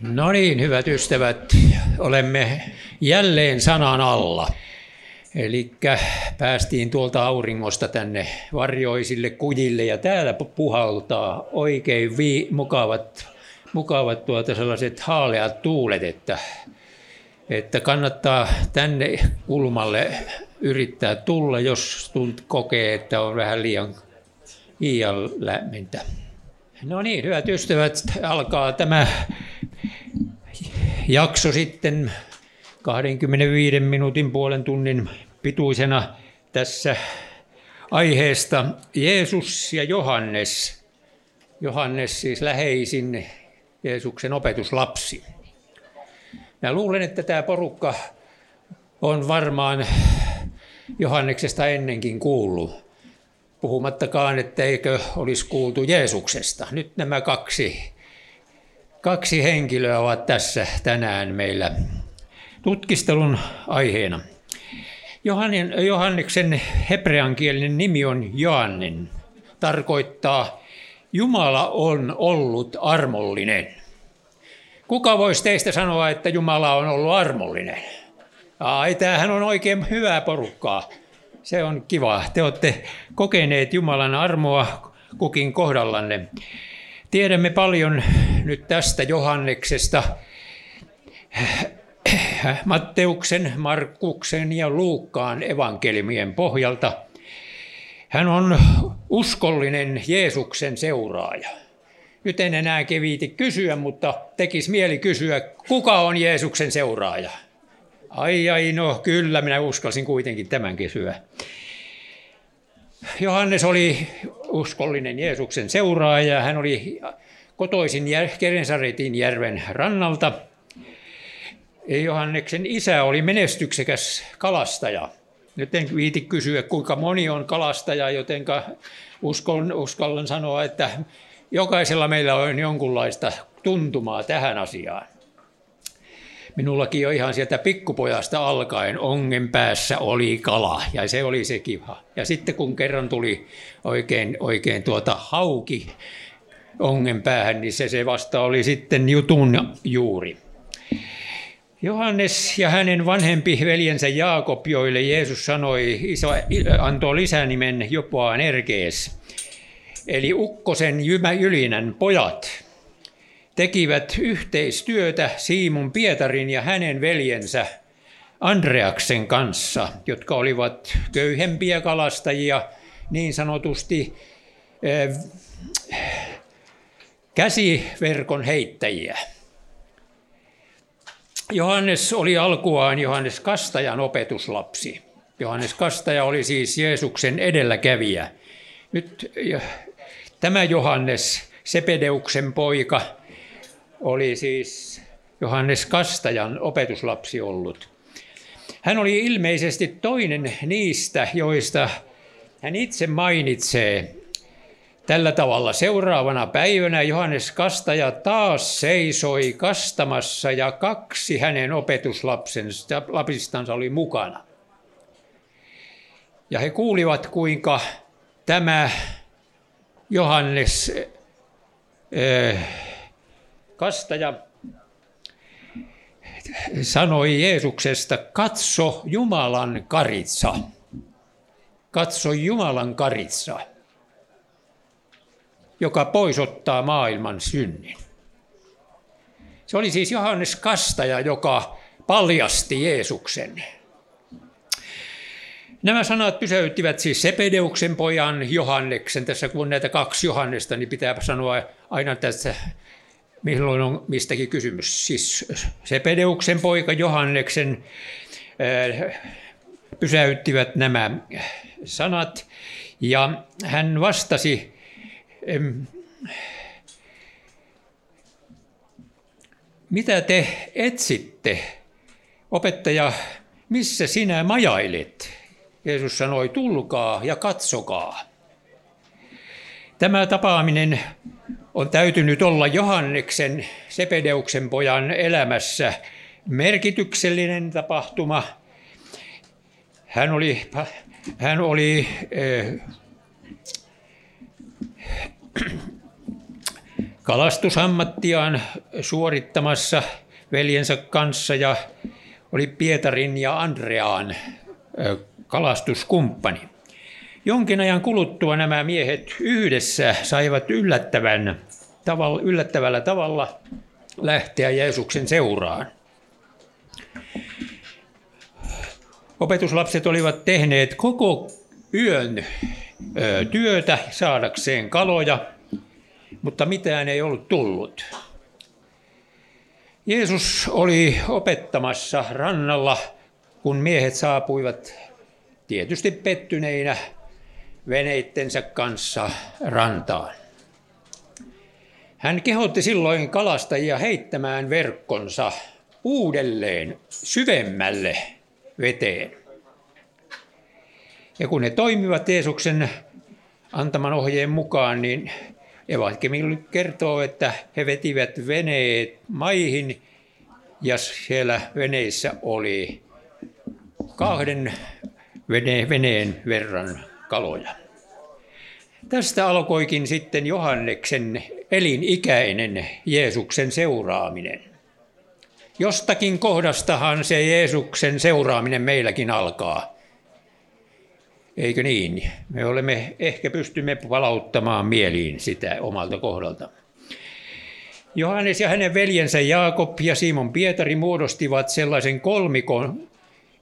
No niin, hyvät ystävät, olemme jälleen sanan alla. Eli päästiin tuolta auringosta tänne varjoisille kujille ja täällä puhaltaa oikein vii, mukavat, mukavat tuota sellaiset haaleat tuulet, että, että kannattaa tänne kulmalle yrittää tulla, jos tunt kokee, että on vähän liian, liian lämmintä. No niin, hyvät ystävät, alkaa tämä jakso sitten 25 minuutin puolen tunnin pituisena tässä aiheesta Jeesus ja Johannes. Johannes siis läheisin Jeesuksen opetuslapsi. Mä luulen, että tämä porukka on varmaan Johanneksesta ennenkin kuullut. Puhumattakaan, että eikö olisi kuultu Jeesuksesta. Nyt nämä kaksi, kaksi henkilöä ovat tässä tänään meillä tutkistelun aiheena. Johannin, Johanneksen hebreankielinen nimi on Joannen. Tarkoittaa, Jumala on ollut armollinen. Kuka voisi teistä sanoa, että Jumala on ollut armollinen? Ai, tämähän on oikein hyvää porukkaa. Se on kiva. Te olette kokeneet Jumalan armoa kukin kohdallanne. Tiedämme paljon nyt tästä Johanneksesta. Matteuksen, Markuksen ja Luukkaan evankelimien pohjalta. Hän on uskollinen Jeesuksen seuraaja. Nyt en enää keviiti kysyä, mutta tekisi mieli kysyä, kuka on Jeesuksen seuraaja? Ai ai, no kyllä, minä uskalsin kuitenkin tämän kysyä. Johannes oli uskollinen Jeesuksen seuraaja. Hän oli kotoisin Kerensaretin järven rannalta. Johanneksen isä oli menestyksekäs kalastaja. Nyt en viiti kysyä, kuinka moni on kalastaja, joten uskon, uskallan sanoa, että jokaisella meillä on jonkunlaista tuntumaa tähän asiaan. Minullakin jo ihan sieltä pikkupojasta alkaen ongen päässä oli kala ja se oli se kiva. Ja sitten kun kerran tuli oikein, oikein tuota hauki ongen päähän, niin se, se vasta oli sitten jutun juuri. Johannes ja hänen vanhempi veljensä Jaakob, joille Jeesus sanoi, iso, antoi lisänimen jopa Ergees, eli ukkosen jylinän pojat, tekivät yhteistyötä Siimun Pietarin ja hänen veljensä Andreaksen kanssa, jotka olivat köyhempiä kalastajia, niin sanotusti eh, käsiverkon heittäjiä. Johannes oli alkuaan Johannes Kastajan opetuslapsi. Johannes Kastaja oli siis Jeesuksen edelläkävijä. Nyt tämä Johannes, Sepedeuksen poika, oli siis Johannes Kastajan opetuslapsi ollut. Hän oli ilmeisesti toinen niistä, joista hän itse mainitsee tällä tavalla. Seuraavana päivänä Johannes Kastaja taas seisoi kastamassa ja kaksi hänen opetuslapsistansa oli mukana. Ja he kuulivat, kuinka tämä Johannes äh, kastaja sanoi Jeesuksesta, katso Jumalan karitsa. Katso Jumalan karitsa, joka poisottaa maailman synnin. Se oli siis Johannes Kastaja, joka paljasti Jeesuksen. Nämä sanat pysäyttivät siis Sepedeuksen pojan Johanneksen. Tässä kun näitä kaksi Johannesta, niin pitää sanoa aina tässä milloin on mistäkin kysymys. Siis Sepedeuksen poika Johanneksen äh, pysäyttivät nämä sanat ja hän vastasi, mitä te etsitte? Opettaja, missä sinä majailet? Jeesus sanoi, tulkaa ja katsokaa. Tämä tapaaminen on täytynyt olla Johanneksen, Sepedeuksen pojan elämässä merkityksellinen tapahtuma. Hän oli, hän oli äh, kalastusammattiaan suorittamassa veljensä kanssa ja oli Pietarin ja Andreaan kalastuskumppani. Jonkin ajan kuluttua nämä miehet yhdessä saivat yllättävän, tavalla, yllättävällä tavalla lähteä Jeesuksen seuraan. Opetuslapset olivat tehneet koko yön työtä saadakseen kaloja, mutta mitään ei ollut tullut. Jeesus oli opettamassa rannalla, kun miehet saapuivat tietysti pettyneinä veneittensä kanssa rantaan. Hän kehotti silloin kalastajia heittämään verkkonsa uudelleen syvemmälle veteen. Ja kun ne toimivat Jeesuksen antaman ohjeen mukaan, niin evankeliumi kertoo, että he vetivät veneet maihin ja siellä veneissä oli kahden vene, veneen verran kaloja. Tästä alkoikin sitten Johanneksen elinikäinen Jeesuksen seuraaminen. Jostakin kohdastahan se Jeesuksen seuraaminen meilläkin alkaa. Eikö niin? Me olemme, ehkä pystymme palauttamaan mieliin sitä omalta kohdalta. Johannes ja hänen veljensä Jaakob ja Simon Pietari muodostivat sellaisen kolmikon,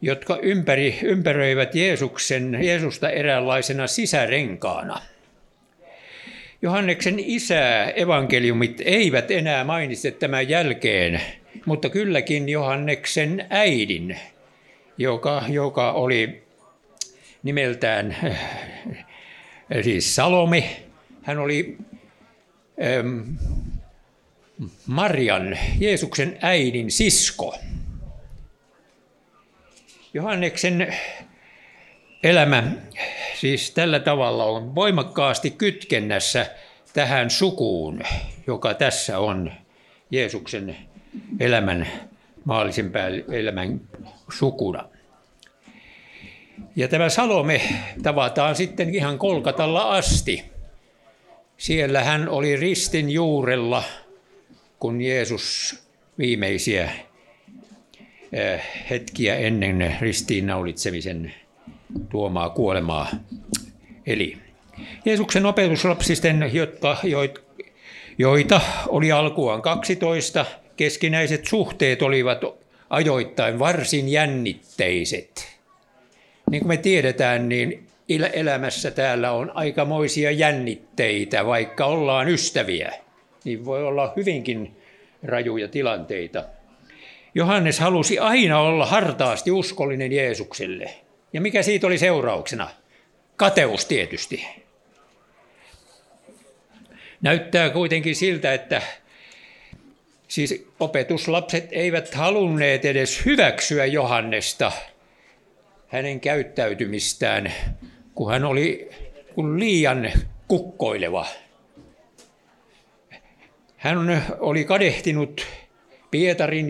jotka ympäri, ympäröivät Jeesuksen, Jeesusta eräänlaisena sisärenkaana. Johanneksen isää evankeliumit eivät enää mainitse tämän jälkeen, mutta kylläkin Johanneksen äidin, joka, joka oli nimeltään siis Salome. Hän oli ähm, Marian, Jeesuksen äidin sisko. Johanneksen elämä siis tällä tavalla on voimakkaasti kytkennässä tähän sukuun, joka tässä on Jeesuksen elämän, maallisen elämän sukuna. Ja tämä Salome tavataan sitten ihan Kolkatalla asti. Siellä hän oli ristin juurella, kun Jeesus viimeisiä hetkiä ennen ristiinnaulitsemisen tuomaa kuolemaa eli. Jeesuksen opetuslapsisten, jotka, joita oli alkuaan 12, keskinäiset suhteet olivat ajoittain varsin jännitteiset. Niin kuin me tiedetään, niin elämässä täällä on aikamoisia jännitteitä, vaikka ollaan ystäviä. Niin voi olla hyvinkin rajuja tilanteita. Johannes halusi aina olla hartaasti uskollinen Jeesukselle. Ja mikä siitä oli seurauksena? Kateus tietysti. Näyttää kuitenkin siltä, että siis opetuslapset eivät halunneet edes hyväksyä Johannesta – hänen käyttäytymistään, kun hän oli kun liian kukkoileva. Hän oli kadehtinut Pietarin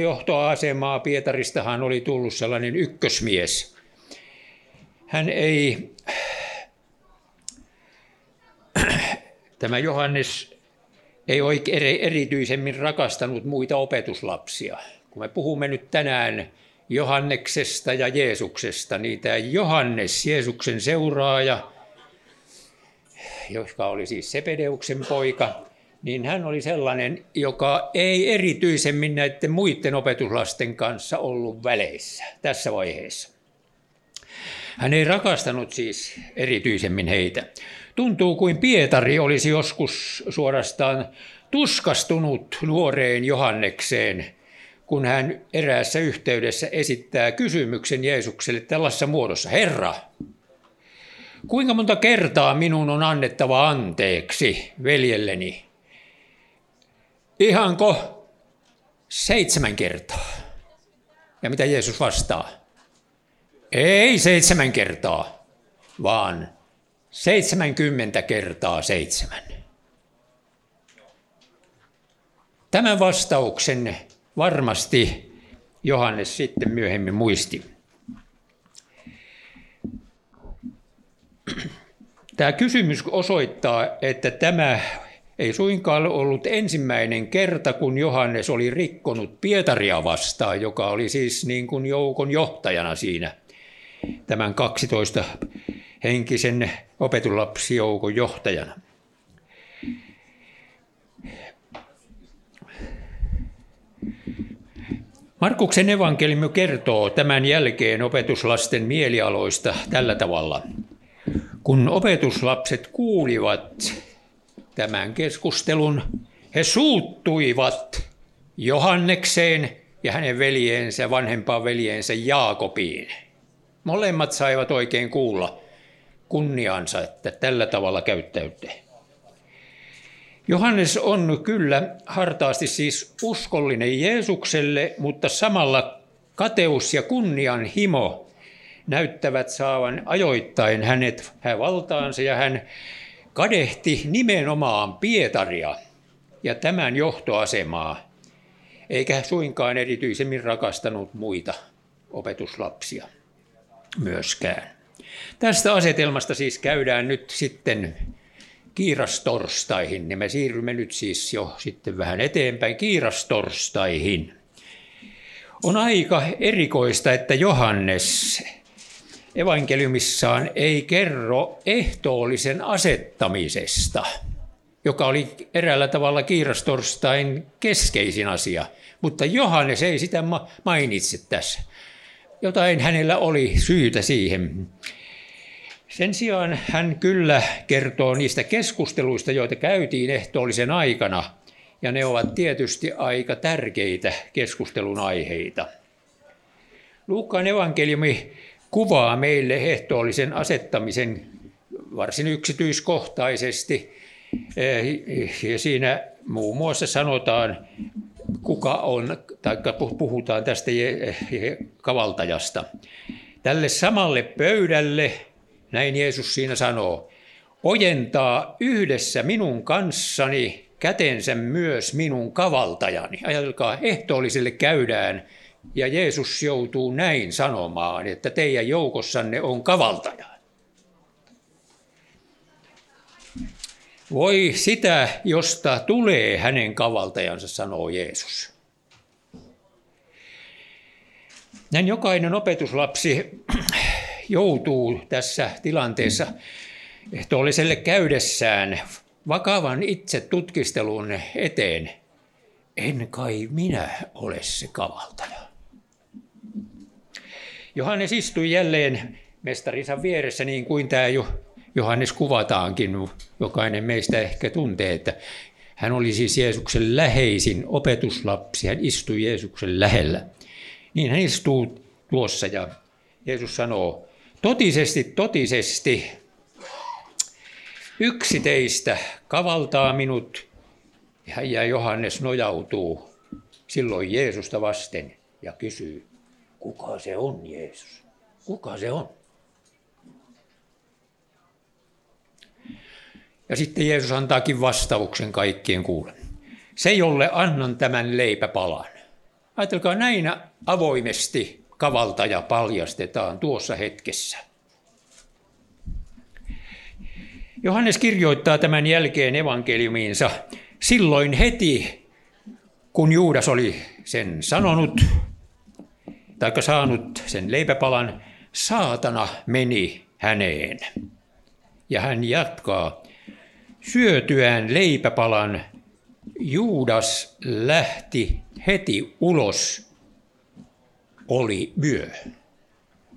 johtoasemaa. Pietaristahan oli tullut sellainen ykkösmies. Hän ei, tämä Johannes ei oikein erityisemmin rakastanut muita opetuslapsia. Kun me puhumme nyt tänään Johanneksesta ja Jeesuksesta, niin tämä Johannes, Jeesuksen seuraaja, joka oli siis Sepedeuksen poika, niin hän oli sellainen, joka ei erityisemmin näiden muiden opetuslasten kanssa ollut väleissä tässä vaiheessa. Hän ei rakastanut siis erityisemmin heitä. Tuntuu kuin Pietari olisi joskus suorastaan tuskastunut nuoreen Johannekseen – kun hän eräässä yhteydessä esittää kysymyksen Jeesukselle tällaisessa muodossa. Herra, kuinka monta kertaa minun on annettava anteeksi veljelleni? Ihanko seitsemän kertaa? Ja mitä Jeesus vastaa? Ei seitsemän kertaa, vaan seitsemänkymmentä kertaa seitsemän. Tämän vastauksen varmasti Johannes sitten myöhemmin muisti. Tämä kysymys osoittaa, että tämä Ei suinkaan ollut ensimmäinen kerta, kun Johannes oli rikkonut Pietaria vastaan, joka oli siis niin kuin joukon johtajana siinä, tämän 12 henkisen opetulapsijoukon johtajana. Markuksen evankeliumi kertoo tämän jälkeen opetuslasten mielialoista tällä tavalla. Kun opetuslapset kuulivat tämän keskustelun, he suuttuivat Johannekseen ja hänen veljeensä, vanhempaan veljeensä Jaakobiin. Molemmat saivat oikein kuulla kunniansa, että tällä tavalla käyttäytyi. Johannes on kyllä hartaasti siis uskollinen Jeesukselle, mutta samalla kateus ja kunnianhimo näyttävät saavan ajoittain hänet hän valtaansa ja hän kadehti nimenomaan Pietaria ja tämän johtoasemaa, eikä suinkaan erityisemmin rakastanut muita opetuslapsia myöskään. Tästä asetelmasta siis käydään nyt sitten kiirastorstaihin, niin me siirrymme nyt siis jo sitten vähän eteenpäin kiirastorstaihin. On aika erikoista, että Johannes evankeliumissaan ei kerro ehtoollisen asettamisesta, joka oli eräällä tavalla kiirastorstain keskeisin asia, mutta Johannes ei sitä mainitse tässä. Jotain hänellä oli syytä siihen. Sen sijaan hän kyllä kertoo niistä keskusteluista, joita käytiin ehtoollisen aikana, ja ne ovat tietysti aika tärkeitä keskustelun aiheita. Luukkaan evankeliumi kuvaa meille ehtoollisen asettamisen varsin yksityiskohtaisesti. Ja siinä muun muassa sanotaan, kuka on, tai puhutaan tästä kavaltajasta. Tälle samalle pöydälle näin Jeesus siinä sanoo, ojentaa yhdessä minun kanssani kätensä myös minun kavaltajani. Ajatelkaa, ehtoolliselle käydään ja Jeesus joutuu näin sanomaan, että teidän joukossanne on kavaltaja. Voi sitä, josta tulee hänen kavaltajansa, sanoo Jeesus. Näin jokainen opetuslapsi joutuu tässä tilanteessa ehtoolliselle käydessään vakavan itse tutkistelun eteen. En kai minä ole se kavaltaja. Johannes istui jälleen mestarinsa vieressä niin kuin tämä jo Johannes kuvataankin. Jokainen meistä ehkä tuntee, että hän oli siis Jeesuksen läheisin opetuslapsi. Hän istui Jeesuksen lähellä. Niin hän istuu tuossa ja Jeesus sanoo, Totisesti, totisesti, yksi teistä kavaltaa minut ja Johannes nojautuu silloin Jeesusta vasten ja kysyy, kuka se on Jeesus? Kuka se on? Ja sitten Jeesus antaakin vastauksen kaikkien kuulen. Se, jolle annan tämän leipäpalan. Ajatelkaa näinä avoimesti kavaltaja paljastetaan tuossa hetkessä. Johannes kirjoittaa tämän jälkeen evankeliumiinsa silloin heti, kun Juudas oli sen sanonut, tai saanut sen leipäpalan, saatana meni häneen. Ja hän jatkaa, syötyään leipäpalan Juudas lähti heti ulos oli yö.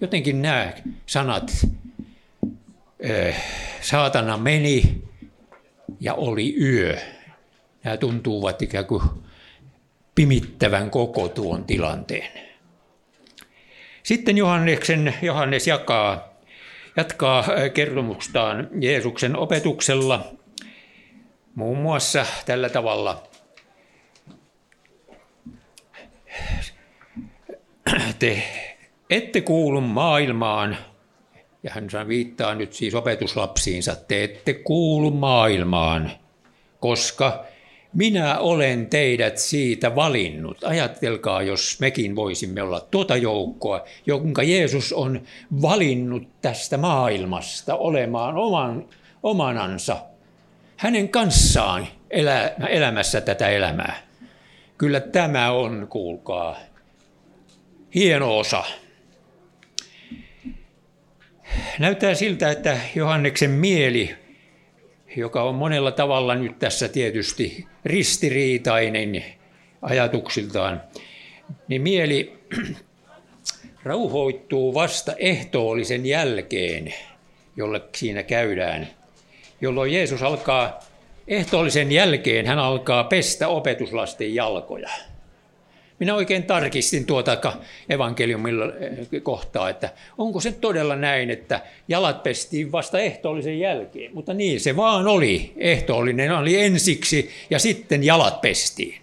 Jotenkin nämä sanat, saatana meni ja oli yö. Nämä tuntuvat ikään kuin pimittävän koko tuon tilanteen. Sitten Johanneksen, Johannes jakaa, jatkaa kertomustaan Jeesuksen opetuksella muun muassa tällä tavalla. te ette kuulu maailmaan, ja hän viittaa nyt siis opetuslapsiinsa, te ette kuulu maailmaan, koska minä olen teidät siitä valinnut. Ajatelkaa, jos mekin voisimme olla tuota joukkoa, jonka Jeesus on valinnut tästä maailmasta olemaan oman, omanansa, hänen kanssaan elä, elämässä tätä elämää. Kyllä tämä on, kuulkaa, hieno osa. Näyttää siltä, että Johanneksen mieli, joka on monella tavalla nyt tässä tietysti ristiriitainen ajatuksiltaan, niin mieli rauhoittuu vasta ehtoollisen jälkeen, jolle siinä käydään, jolloin Jeesus alkaa ehtoollisen jälkeen, hän alkaa pestä opetuslasten jalkoja. Minä oikein tarkistin tuota evankeliumilla eh, kohtaa, että onko se todella näin, että jalat pestiin vasta ehtoollisen jälkeen. Mutta niin se vaan oli. Ehtoollinen oli ensiksi ja sitten jalat pestiin.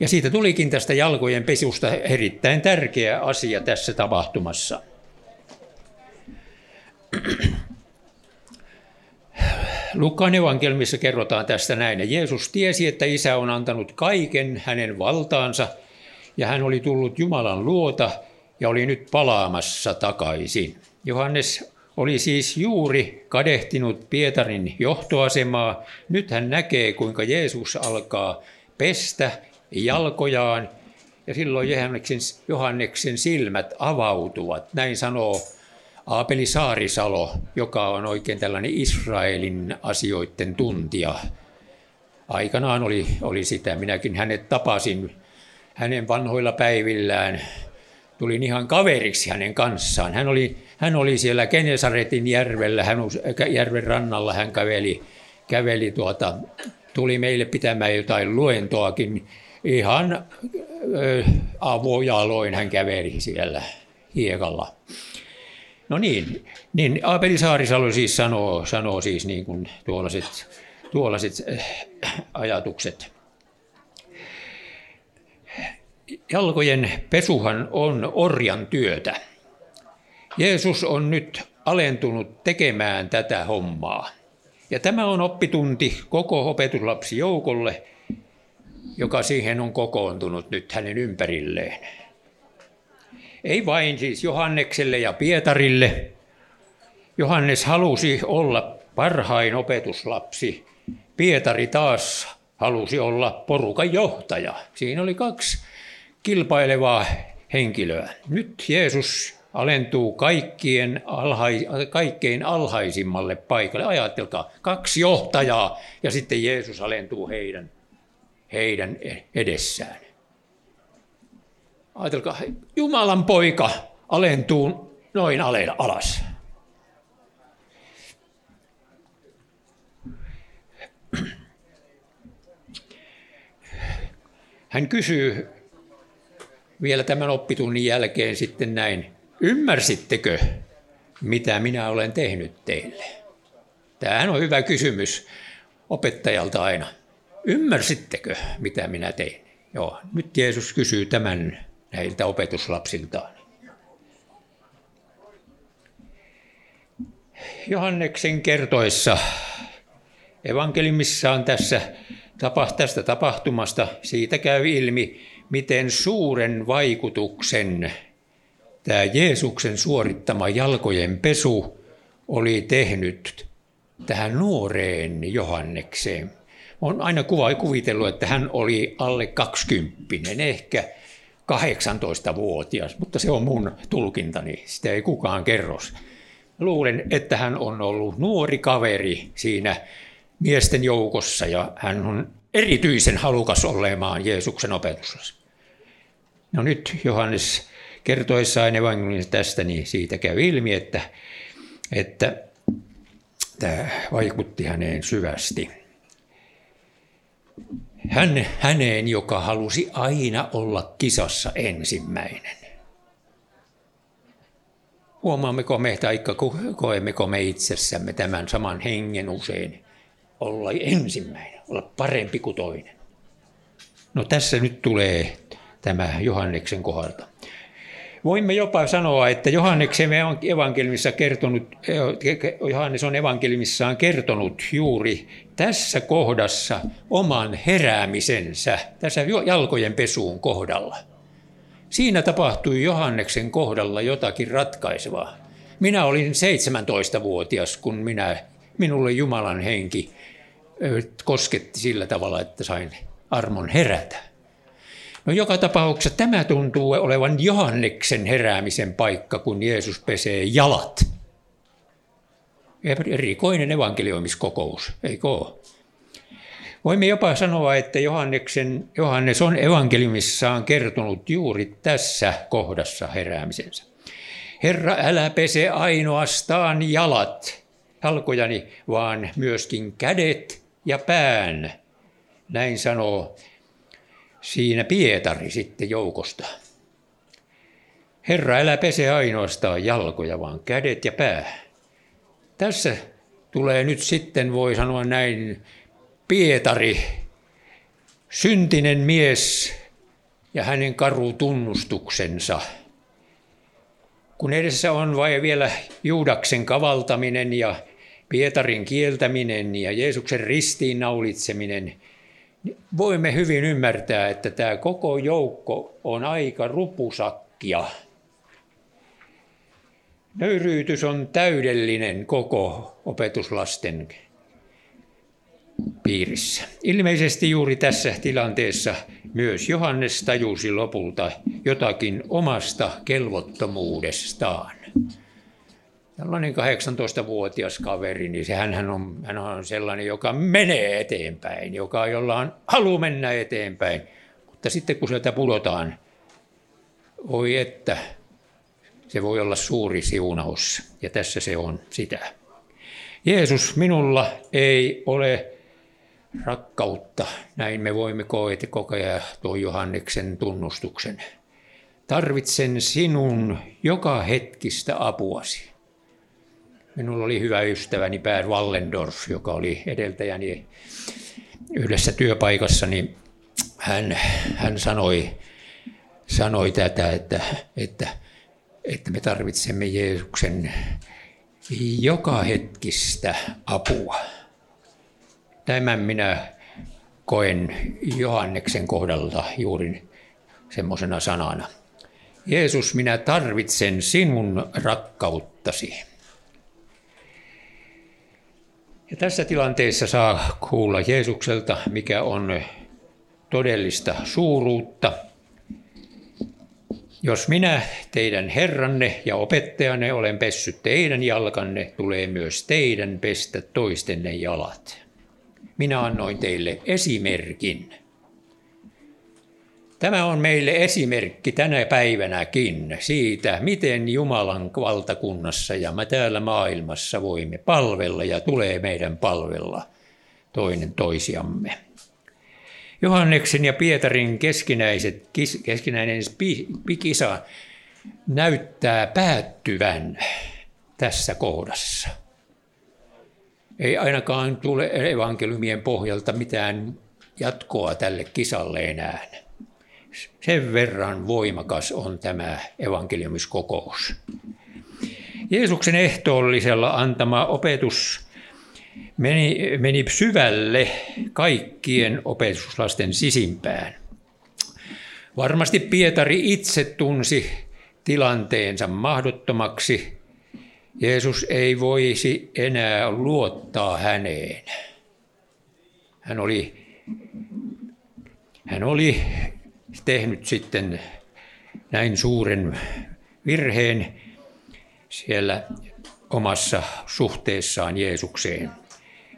Ja siitä tulikin tästä jalkojen pesusta erittäin tärkeä asia tässä tapahtumassa. Lukaan evankelmissa kerrotaan tästä näin. Jeesus tiesi, että isä on antanut kaiken hänen valtaansa ja hän oli tullut Jumalan luota ja oli nyt palaamassa takaisin. Johannes oli siis juuri kadehtinut Pietarin johtoasemaa. Nyt hän näkee, kuinka Jeesus alkaa pestä jalkojaan ja silloin Johanneksen, Johanneksen silmät avautuvat. Näin sanoo Aapeli Saarisalo, joka on oikein tällainen Israelin asioiden tuntija. Aikanaan oli, oli sitä. Minäkin hänet tapasin hänen vanhoilla päivillään. Tulin ihan kaveriksi hänen kanssaan. Hän oli, hän oli siellä Kenesaretin järvellä, hän, järven rannalla hän käveli, käveli tuota, tuli meille pitämään jotain luentoakin ihan avojaloin hän käveli siellä hiekalla. No niin, niin Aapeli Saarisalo siis sanoo, sanoo siis niin kuin tuollaiset, tuollaiset ajatukset. Jalkojen pesuhan on orjan työtä. Jeesus on nyt alentunut tekemään tätä hommaa. Ja tämä on oppitunti koko opetuslapsijoukolle, joka siihen on kokoontunut nyt hänen ympärilleen. Ei vain siis Johannekselle ja Pietarille. Johannes halusi olla parhain opetuslapsi. Pietari taas halusi olla porukan johtaja. Siinä oli kaksi kilpailevaa henkilöä. Nyt Jeesus alentuu kaikkien alhai, kaikkein alhaisimmalle paikalle. Ajatelkaa, kaksi johtajaa ja sitten Jeesus alentuu heidän heidän edessään. Ajatelkaa, Jumalan poika alentuu noin alas. Hän kysyy vielä tämän oppitunnin jälkeen sitten näin, ymmärsittekö, mitä minä olen tehnyt teille? Tämähän on hyvä kysymys opettajalta aina. Ymmärsittekö, mitä minä tein? Joo, nyt Jeesus kysyy tämän näiltä opetuslapsiltaan. Johanneksen kertoessa evankeliumissaan tässä tästä tapahtumasta siitä käy ilmi, miten suuren vaikutuksen tämä Jeesuksen suorittama jalkojen pesu oli tehnyt tähän nuoreen Johannekseen on aina kuva, kuvitellut, että hän oli alle 20, ehkä 18-vuotias, mutta se on mun tulkintani, sitä ei kukaan kerro. Luulen, että hän on ollut nuori kaveri siinä miesten joukossa ja hän on erityisen halukas olemaan Jeesuksen opetuslassa. No nyt Johannes kertoessaan evankeliumista tästä, niin siitä käy ilmi, että, että tämä vaikutti häneen syvästi. Hän, häneen, joka halusi aina olla kisassa ensimmäinen. Huomaammeko me tai koemmeko me itsessämme tämän saman hengen usein olla ensimmäinen, olla parempi kuin toinen? No tässä nyt tulee tämä Johanneksen kohdalta. Voimme jopa sanoa, että evankelmissa kertonut, Johannes on evankelmissaan kertonut juuri tässä kohdassa oman heräämisensä, tässä jalkojen pesuun kohdalla. Siinä tapahtui Johanneksen kohdalla jotakin ratkaisevaa. Minä olin 17-vuotias, kun minä, minulle Jumalan henki kosketti sillä tavalla, että sain armon herätä. No joka tapauksessa tämä tuntuu olevan Johanneksen heräämisen paikka, kun Jeesus pesee jalat. Erikoinen evankelioimiskokous, eikö ole? Voimme jopa sanoa, että Johanneksen, Johannes on evankeliumissaan kertonut juuri tässä kohdassa heräämisensä. Herra, älä pese ainoastaan jalat, jalkojani, vaan myöskin kädet ja pään. Näin sanoo siinä Pietari sitten joukosta. Herra, älä pese ainoastaan jalkoja, vaan kädet ja pää. Tässä tulee nyt sitten, voi sanoa näin, Pietari, syntinen mies ja hänen karu tunnustuksensa. Kun edessä on vai vielä Juudaksen kavaltaminen ja Pietarin kieltäminen ja Jeesuksen ristiinnaulitseminen, niin voimme hyvin ymmärtää, että tämä koko joukko on aika rupusakkia. Nöyryytys on täydellinen koko opetuslasten piirissä. Ilmeisesti juuri tässä tilanteessa myös Johannes tajusi lopulta jotakin omasta kelvottomuudestaan. Tällainen 18-vuotias kaveri, niin hän on, hän on sellainen, joka menee eteenpäin, joka jolla on halu mennä eteenpäin. Mutta sitten kun sieltä pudotaan, oi että, se voi olla suuri siunaus. Ja tässä se on sitä. Jeesus, minulla ei ole rakkautta. Näin me voimme koeta kokea tuo Johanneksen tunnustuksen. Tarvitsen sinun joka hetkistä apuasi. Minulla oli hyvä ystäväni Per Wallendorf, joka oli edeltäjäni yhdessä työpaikassa, niin hän, hän sanoi, sanoi tätä, että, että, että me tarvitsemme Jeesuksen joka hetkistä apua. Tämän minä koen Johanneksen kohdalta juuri semmoisena sanana. Jeesus, minä tarvitsen sinun rakkauttasi. Ja tässä tilanteessa saa kuulla Jeesukselta, mikä on todellista suuruutta. Jos minä, teidän herranne ja opettajanne, olen pessyt teidän jalkanne, tulee myös teidän pestä toistenne jalat minä annoin teille esimerkin. Tämä on meille esimerkki tänä päivänäkin siitä, miten Jumalan valtakunnassa ja me täällä maailmassa voimme palvella ja tulee meidän palvella toinen toisiamme. Johanneksen ja Pietarin keskinäiset, keskinäinen kisa näyttää päättyvän tässä kohdassa ei ainakaan tule evankeliumien pohjalta mitään jatkoa tälle kisalle enää. Sen verran voimakas on tämä evankeliumiskokous. Jeesuksen ehtoollisella antama opetus meni, meni syvälle kaikkien opetuslasten sisimpään. Varmasti Pietari itse tunsi tilanteensa mahdottomaksi Jeesus ei voisi enää luottaa häneen. Hän oli, hän oli tehnyt sitten näin suuren virheen siellä omassa suhteessaan Jeesukseen.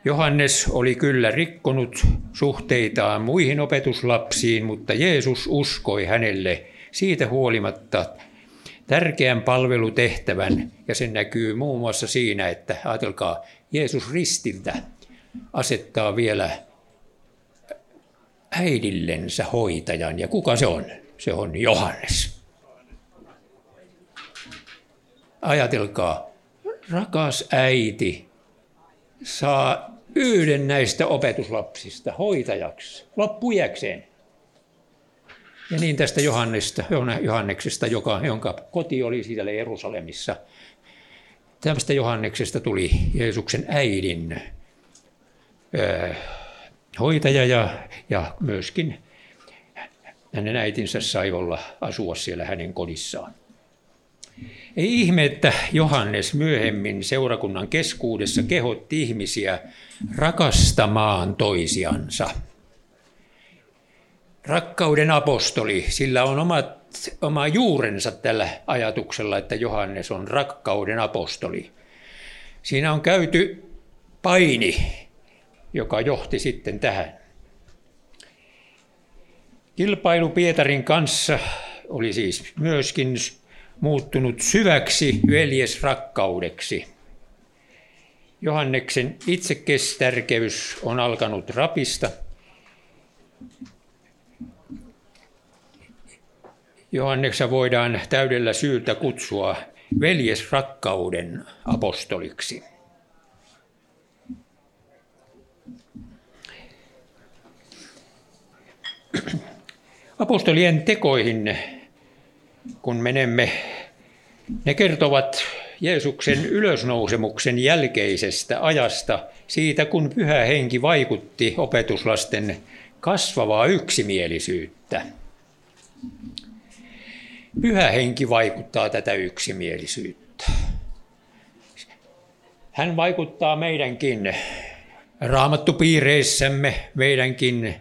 Johannes oli kyllä rikkonut suhteitaan muihin opetuslapsiin, mutta Jeesus uskoi hänelle siitä huolimatta tärkeän palvelutehtävän ja se näkyy muun muassa siinä, että ajatelkaa, Jeesus ristiltä asettaa vielä äidillensä hoitajan. Ja kuka se on? Se on Johannes. Ajatelkaa, rakas äiti saa yhden näistä opetuslapsista hoitajaksi, loppujakseen. Ja niin tästä Johannesta, Johanneksesta, joka, jonka koti oli siellä Jerusalemissa. Tästä Johanneksesta tuli Jeesuksen äidin hoitaja ja, ja myöskin hänen äitinsä sai olla asua siellä hänen kodissaan. Ei ihme, että Johannes myöhemmin seurakunnan keskuudessa kehotti ihmisiä rakastamaan toisiansa. Rakkauden apostoli, sillä on omat, oma juurensa tällä ajatuksella, että Johannes on rakkauden apostoli. Siinä on käyty paini, joka johti sitten tähän. Kilpailu Pietarin kanssa oli siis myöskin muuttunut syväksi veljesrakkaudeksi. Johanneksen itsekestärkeys on alkanut rapista. Johanneksa voidaan täydellä syytä kutsua veljesrakkauden apostoliksi. Apostolien tekoihin, kun menemme, ne kertovat Jeesuksen ylösnousemuksen jälkeisestä ajasta, siitä kun pyhä henki vaikutti opetuslasten kasvavaa yksimielisyyttä. Pyhä henki vaikuttaa tätä yksimielisyyttä. Hän vaikuttaa meidänkin raamattupiireissämme, meidänkin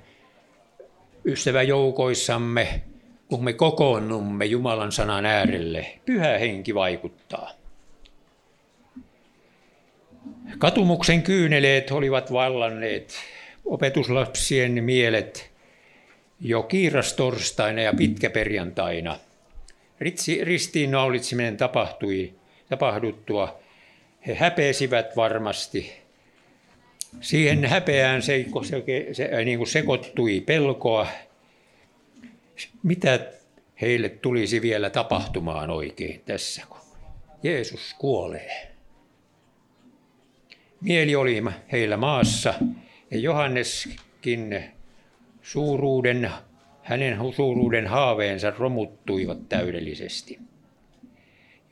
ystäväjoukoissamme, kun me kokoonnumme Jumalan sanan äärelle. Pyhä henki vaikuttaa. Katumuksen kyyneleet olivat vallanneet opetuslapsien mielet jo kiirastorstaina ja pitkäperjantaina. Ristiinnaulitseminen tapahtui, tapahduttua. He häpeisivät varmasti Siihen häpeään se, se, se niin kuin sekoittui pelkoa, mitä heille tulisi vielä tapahtumaan oikein tässä, kun Jeesus kuolee. Mieli oli heillä maassa ja Johanneskin suuruuden, hänen suuruuden haaveensa romuttuivat täydellisesti.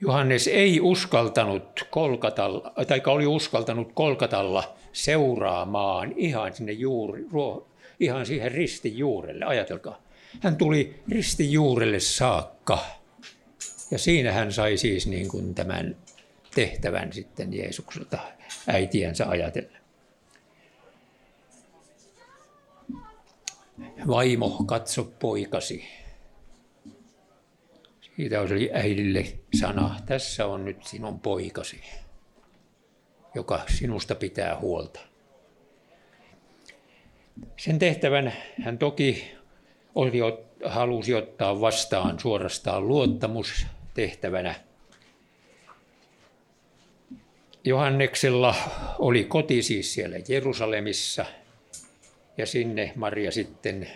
Johannes ei uskaltanut kolkatalla, tai oli uskaltanut kolkatalla seuraamaan ihan sinne juuri, ihan siihen ristin juurelle. Ajatelkaa. Hän tuli ristin juurelle saakka. Ja siinä hän sai siis niin kuin tämän tehtävän sitten Jeesukselta äitiänsä ajatellen. Vaimo, katso poikasi. Siitä oli äidille sana, tässä on nyt sinun poikasi joka sinusta pitää huolta. Sen tehtävän hän toki oli, halusi ottaa vastaan suorastaan luottamustehtävänä. Johanneksella oli koti siis siellä Jerusalemissa ja sinne Maria sitten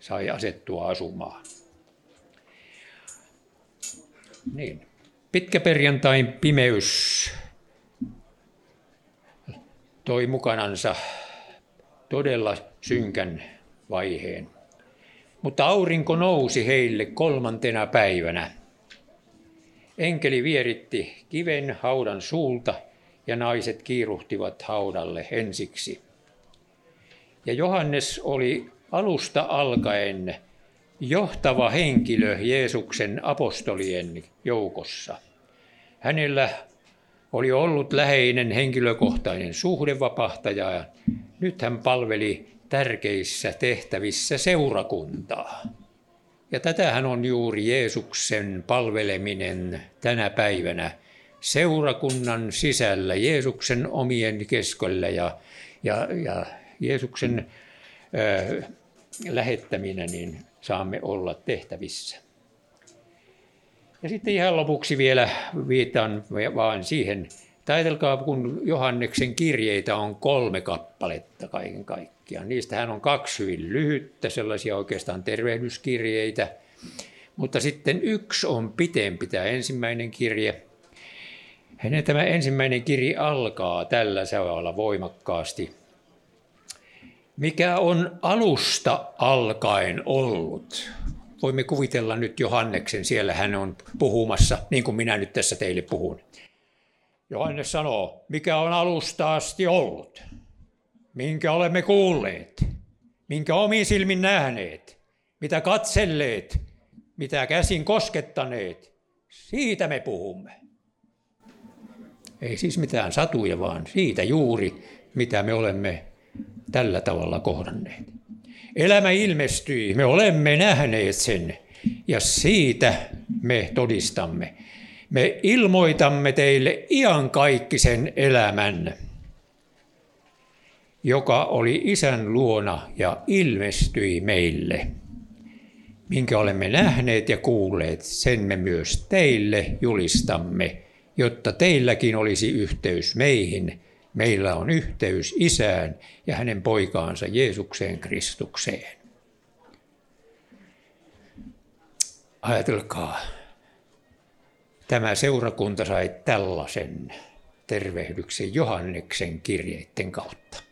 sai asettua asumaan. Niin. Pitkäperjantain pimeys toi mukanansa todella synkän vaiheen. Mutta aurinko nousi heille kolmantena päivänä. Enkeli vieritti kiven haudan suulta ja naiset kiiruhtivat haudalle ensiksi. Ja Johannes oli alusta alkaen johtava henkilö Jeesuksen apostolien joukossa. Hänellä oli ollut läheinen henkilökohtainen suhde vapahtajaa. Nyt hän palveli tärkeissä tehtävissä seurakuntaa. Ja tätähän on juuri Jeesuksen palveleminen tänä päivänä seurakunnan sisällä, Jeesuksen omien keskellä ja, ja, ja Jeesuksen ö, lähettäminä, niin saamme olla tehtävissä. Ja sitten ihan lopuksi vielä viitan vaan siihen, että ajatelkaa, kun Johanneksen kirjeitä on kolme kappaletta kaiken kaikkiaan. Niistähän on kaksi hyvin lyhyttä, sellaisia oikeastaan tervehdyskirjeitä. Mutta sitten yksi on pitempi, tämä ensimmäinen kirje. Hänen tämä ensimmäinen kirje alkaa tällä tavalla voimakkaasti. Mikä on alusta alkaen ollut? Voimme kuvitella nyt Johanneksen, siellä hän on puhumassa, niin kuin minä nyt tässä teille puhun. Johannes sanoo, mikä on alusta asti ollut, minkä olemme kuulleet, minkä omiin silmin nähneet, mitä katselleet, mitä käsin koskettaneet, Siitä me puhumme. Ei siis mitään satuja, vaan siitä juuri, mitä me olemme tällä tavalla kohdanneet. Elämä ilmestyi, me olemme nähneet sen ja siitä me todistamme. Me ilmoitamme teille iankaikkisen elämän, joka oli isän luona ja ilmestyi meille. Minkä olemme nähneet ja kuulleet, sen me myös teille julistamme, jotta teilläkin olisi yhteys meihin. Meillä on yhteys isään ja hänen poikaansa Jeesukseen Kristukseen. Ajatelkaa, tämä seurakunta sai tällaisen tervehdyksen Johanneksen kirjeiden kautta.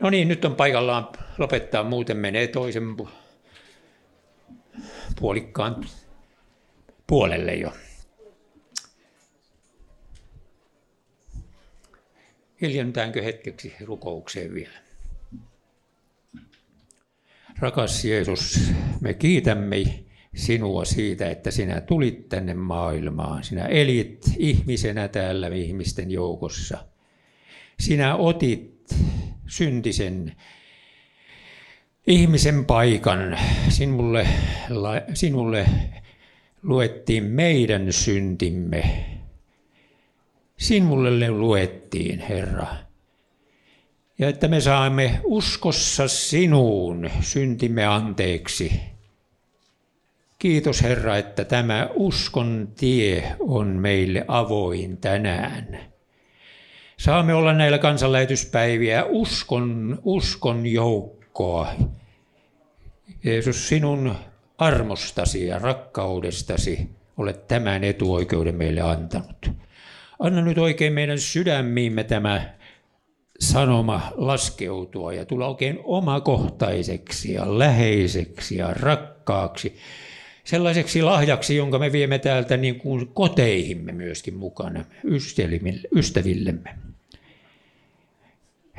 No niin, nyt on paikallaan lopettaa, muuten menee toisen puolikkaan puolelle jo. Hiljennytäänkö hetkeksi rukoukseen vielä? Rakas Jeesus, me kiitämme sinua siitä, että sinä tulit tänne maailmaan. Sinä elit ihmisenä täällä ihmisten joukossa. Sinä otit syntisen ihmisen paikan. Sinulle, sinulle luettiin meidän syntimme. Sinulle luettiin, Herra ja että me saamme uskossa sinuun syntimme anteeksi. Kiitos Herra, että tämä uskon tie on meille avoin tänään. Saamme olla näillä kansanlähetyspäiviä uskon, uskon joukkoa. Jeesus, sinun armostasi ja rakkaudestasi olet tämän etuoikeuden meille antanut. Anna nyt oikein meidän sydämiimme tämä sanoma laskeutua ja tulla oikein omakohtaiseksi ja läheiseksi ja rakkaaksi. Sellaiseksi lahjaksi, jonka me viemme täältä niin kuin koteihimme myöskin mukana, ystävillemme.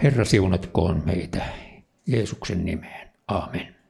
Herra siunatkoon meitä Jeesuksen nimeen. Amen.